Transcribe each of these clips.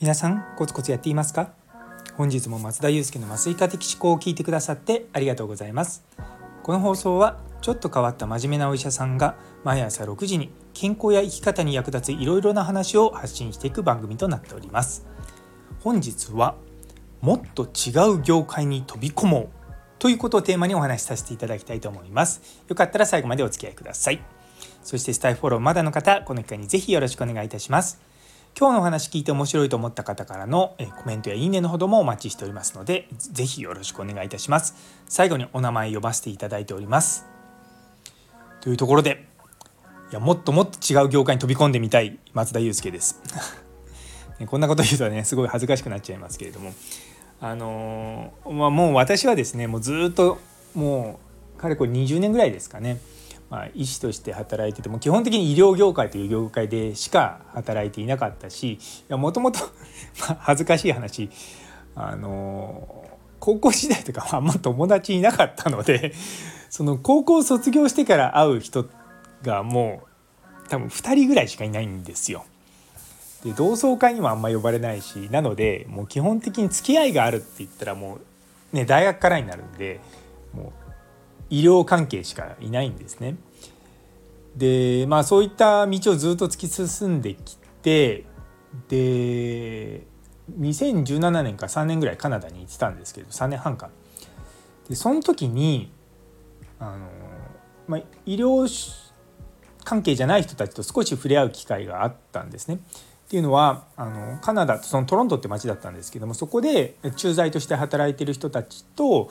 皆さんコツコツやっていますか？本日も松田祐介の麻酔科的思考を聞いてくださってありがとうございます。この放送はちょっと変わった真面目なお医者さんが毎朝6時に健康や生き方に役立ついろいろな話を発信していく番組となっております。本日はもっと違う業界に飛び込もう。ということをテーマにお話しさせていただきたいと思います。よかったら最後までお付き合いください。そしてスタイフォローまだの方この機会にぜひよろしくお願いいたします。今日のお話聞いて面白いと思った方からのコメントやいいねのほどもお待ちしておりますのでぜひよろしくお願いいたします。最後にお名前呼ばせていただいております。というところでいやもっともっと違う業界に飛び込んでみたい松田祐介です。こんなこと言うとねすごい恥ずかしくなっちゃいますけれども。あの、まあ、もう私はですねもうずっともうかれこれ20年ぐらいですかねまあ、医師として働いてても基本的に医療業界という業界でしか働いていなかったしもともと 恥ずかしい話あの高校時代とかあんま友達いなかったので その高校卒業してから会う人がもう多分2人ぐらいしかいないんですよ。で同窓会にもあんま呼ばれないしなのでもう基本的に付き合いがあるって言ったらもうね大学からになるんでもう医療関係しかいないんですね。でまあそういった道をずっと突き進んできてで2017年か3年ぐらいカナダに行ってたんですけど3年半か。でその時にあの、まあ、医療関係じゃない人たちと少し触れ合う機会があったんですね。っていうのはあのカナダそのトロントって町だったんですけどもそこで駐在として働いてる人たちと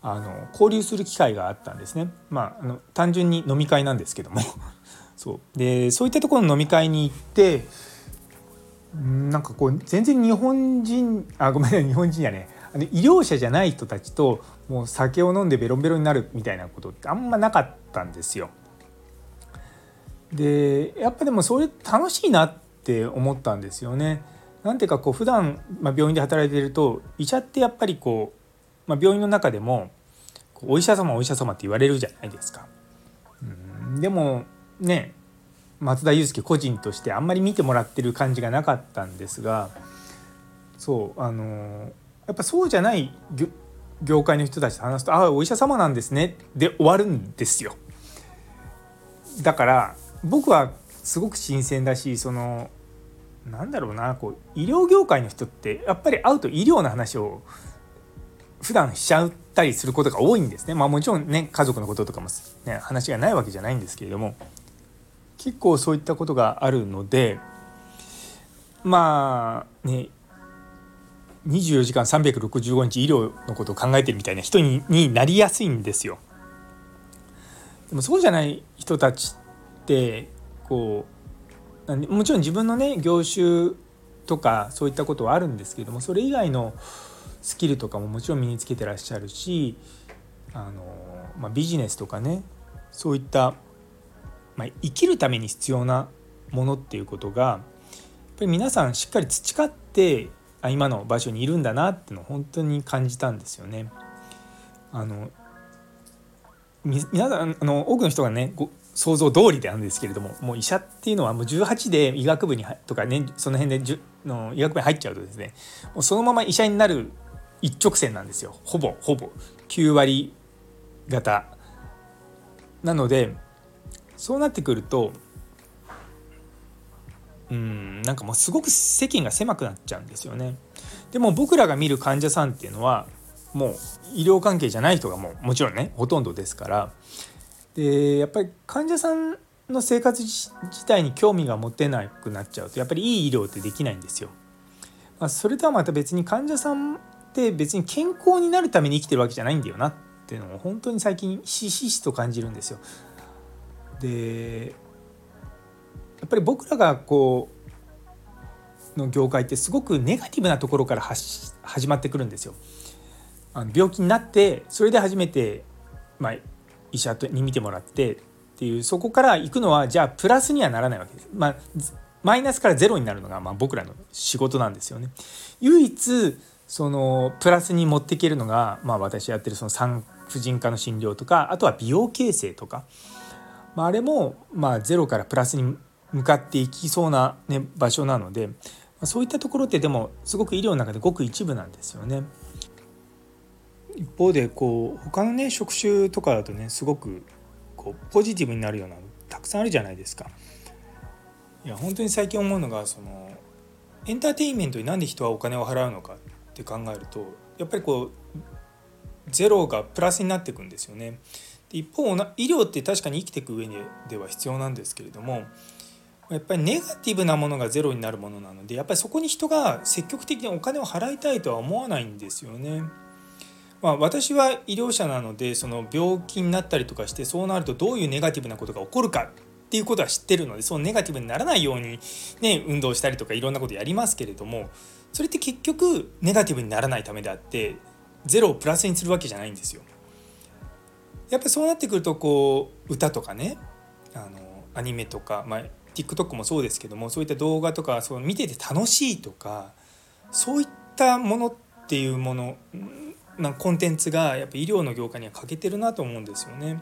あの交流する機会があったんですね。まあ、あの単純に飲み会なんですけども そうでそういったところの飲み会に行ってなんかこう全然日本人あごめんなさい日本人やねあの医療者じゃない人たちともう酒を飲んでベロンベロになるみたいなことってあんまなかったんですよ。でやっぱでもそれ楽しいなってって思ったんですよね。なんていうかこう普段まあ病院で働いていると医者ってやっぱりこうまあ、病院の中でもお医者様お医者様って言われるじゃないですか。うん、でもね松田祐介個人としてあんまり見てもらってる感じがなかったんですがそうあのやっぱそうじゃない業界の人たちと話すと「ああお医者様なんですね」で終わるんですよ。だから僕はすごく新鮮だしそのなんだろうなこう医療業界の人ってやっぱり会うと医療の話を普段しちゃったりすることが多いんですね。まあもちろんね家族のこととかも、ね、話がないわけじゃないんですけれども結構そういったことがあるのでまあね24時間365日医療のことを考えてるみたいな人にになりやすいんですよ。でもそうじゃない人たちってこうもちろん自分のね業種とかそういったことはあるんですけれどもそれ以外のスキルとかももちろん身につけてらっしゃるしあの、まあ、ビジネスとかねそういった、まあ、生きるために必要なものっていうことがやっぱり皆さんしっかり培ってあ今の場所にいるんだなっていうのを本当に感じたんですよね。あの皆さんあの多くの人がね想像通りなんですけれどももう医者っていうのはもう18で医学部にとかねその辺でじゅの医学部に入っちゃうとですねもうそのまま医者になる一直線なんですよ。ほぼほぼ。9割方なのでそうなってくるとうんなんかもうすごく世間が狭くなっちゃうんですよね。でも僕らが見る患者さんっていうのはもう医療関係じゃない人がもうもちろんねほとんどですからでやっぱり患者さんの生活自体に興味が持てなくなっちゃうとやっぱりいい医療ってできないんですよ。まあ、それとはまた別に患者さんって別に健康になるために生きてるわけじゃないんだよなっていうのを本当に最近ひしひしと感じるんですよ。でやっぱり僕らがこうの業界ってすごくネガティブなところから始まってくるんですよ。あの病気になってそれで初めて、まあ、医者に見てもらってっていうそこから行くのはじゃあプラスにはならないわけです。まあマイナスからゼロになるのがまあ僕らの仕事なんですよね。唯一そのプラスに持っていけるのが、まあ、私やってるその産婦人科の診療とかあとは美容形成とかまあ、あれもまあゼロからプラスに向かっていきそうな、ね、場所なのでまそういったところってでもすごく医療の中でごく一部なんですよね。一方でこう他のね職種とかだとねすごくこうポジティブになるようなたくさんあるじゃないですか。いや本当に最近思うのがそのエンターテインメントになんで人はお金を払うのかって考えるとやっぱりこうゼロがプラスになっていくんですよね。で一方医療って確かに生きていく上では必要なんですけれどもやっぱりネガティブなものがゼロになるものなのでやっぱりそこに人が積極的にお金を払いたいとは思わないんですよね。まあ、私は医療者なのでその病気になったりとかしてそうなるとどういうネガティブなことが起こるかっていうことは知ってるのでそのネガティブにならないように、ね、運動したりとかいろんなことやりますけれどもそれって結局ネガティブにならないためであってゼロをプラスにするわけじゃないんですよ。やっぱりそうなってくるとこう歌とかねあのアニメとか、まあ、TikTok もそうですけどもそういった動画とかそう見てて楽しいとかそういったものっていうものなコンテンツがやっぱ医療の業界には欠けてるなと思うんですよね。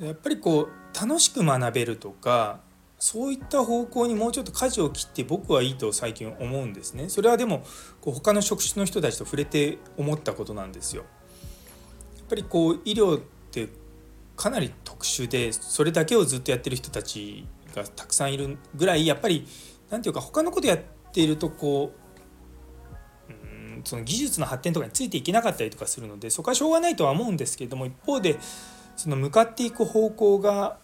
やっぱりこう楽しく学べるとかそういった方向にもうちょっと舵を切って僕はいいと最近思うんですね。それはでもこう他の職種の人たちと触れて思ったことなんですよ。やっぱりこう医療ってかなり特殊でそれだけをずっとやってる人たちがたくさんいるぐらいやっぱり何て言うか他のことやっているとこうその技術の発展とかについていけなかったりとかするのでそこはしょうがないとは思うんですけれども一方でその向かっていく方向が、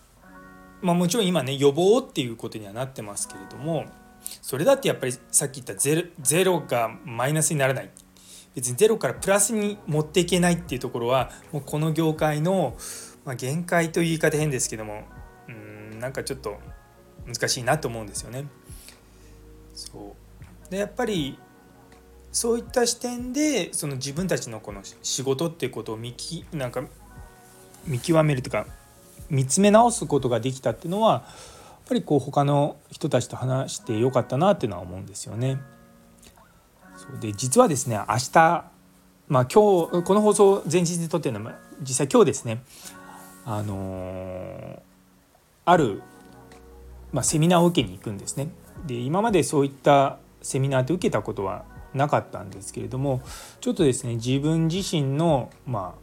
まあ、もちろん今ね予防っていうことにはなってますけれどもそれだってやっぱりさっき言ったゼロゼロがマイナスにならない別にゼロからプラスに持っていけないっていうところはもうこの業界の、まあ、限界という言い方変ですけどもうんなんかちょっと難しいなと思うんですよね。そうでやっぱりそういった視点でその自分たちのこの仕事っていうことを見きなんか見極めるというか見つめ直すことができたっていうのはやっぱりこう他の人たちと話してよかったなっていうのは思うんですよね。そうで実はですね明日まあ今日この放送前日に撮ってるのは実際今日ですねあのー、ある、まあ、セミナーを受けに行くんですね。で今までそういったセミナーって受けたことはなかったんですけれどもちょっとですね自分自身のまあ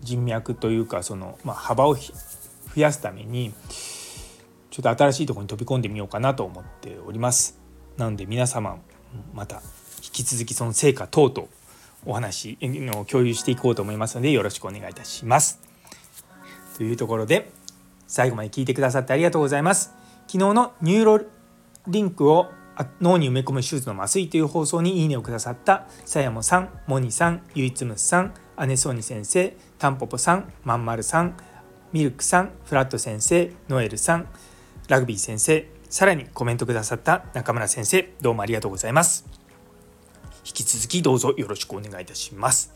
人脈というかその、まあ、幅を増やすためにちょっと新しいところに飛び込んでみようかなと思っております。なので皆様また引き続きその成果等々お話の共有していこうと思いますのでよろしくお願いいたします。というところで最後まで聞いてくださってありがとうございます。昨日の Neuralink を脳に埋め込む手術の麻酔という放送にいいねをくださったさやもさん、モニさん、ゆいつむさん、姉ソニ先生、タンポポさん、まんまるさん、ミルクさん、フラット先生、ノエルさん、ラグビー先生、さらにコメントくださった中村先生、どうもありがとうございます。引き続きどうぞよろしくお願いいたします。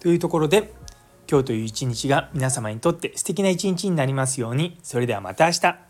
というところで、今日という一日が皆様にとって素敵な一日になりますように、それではまた明日。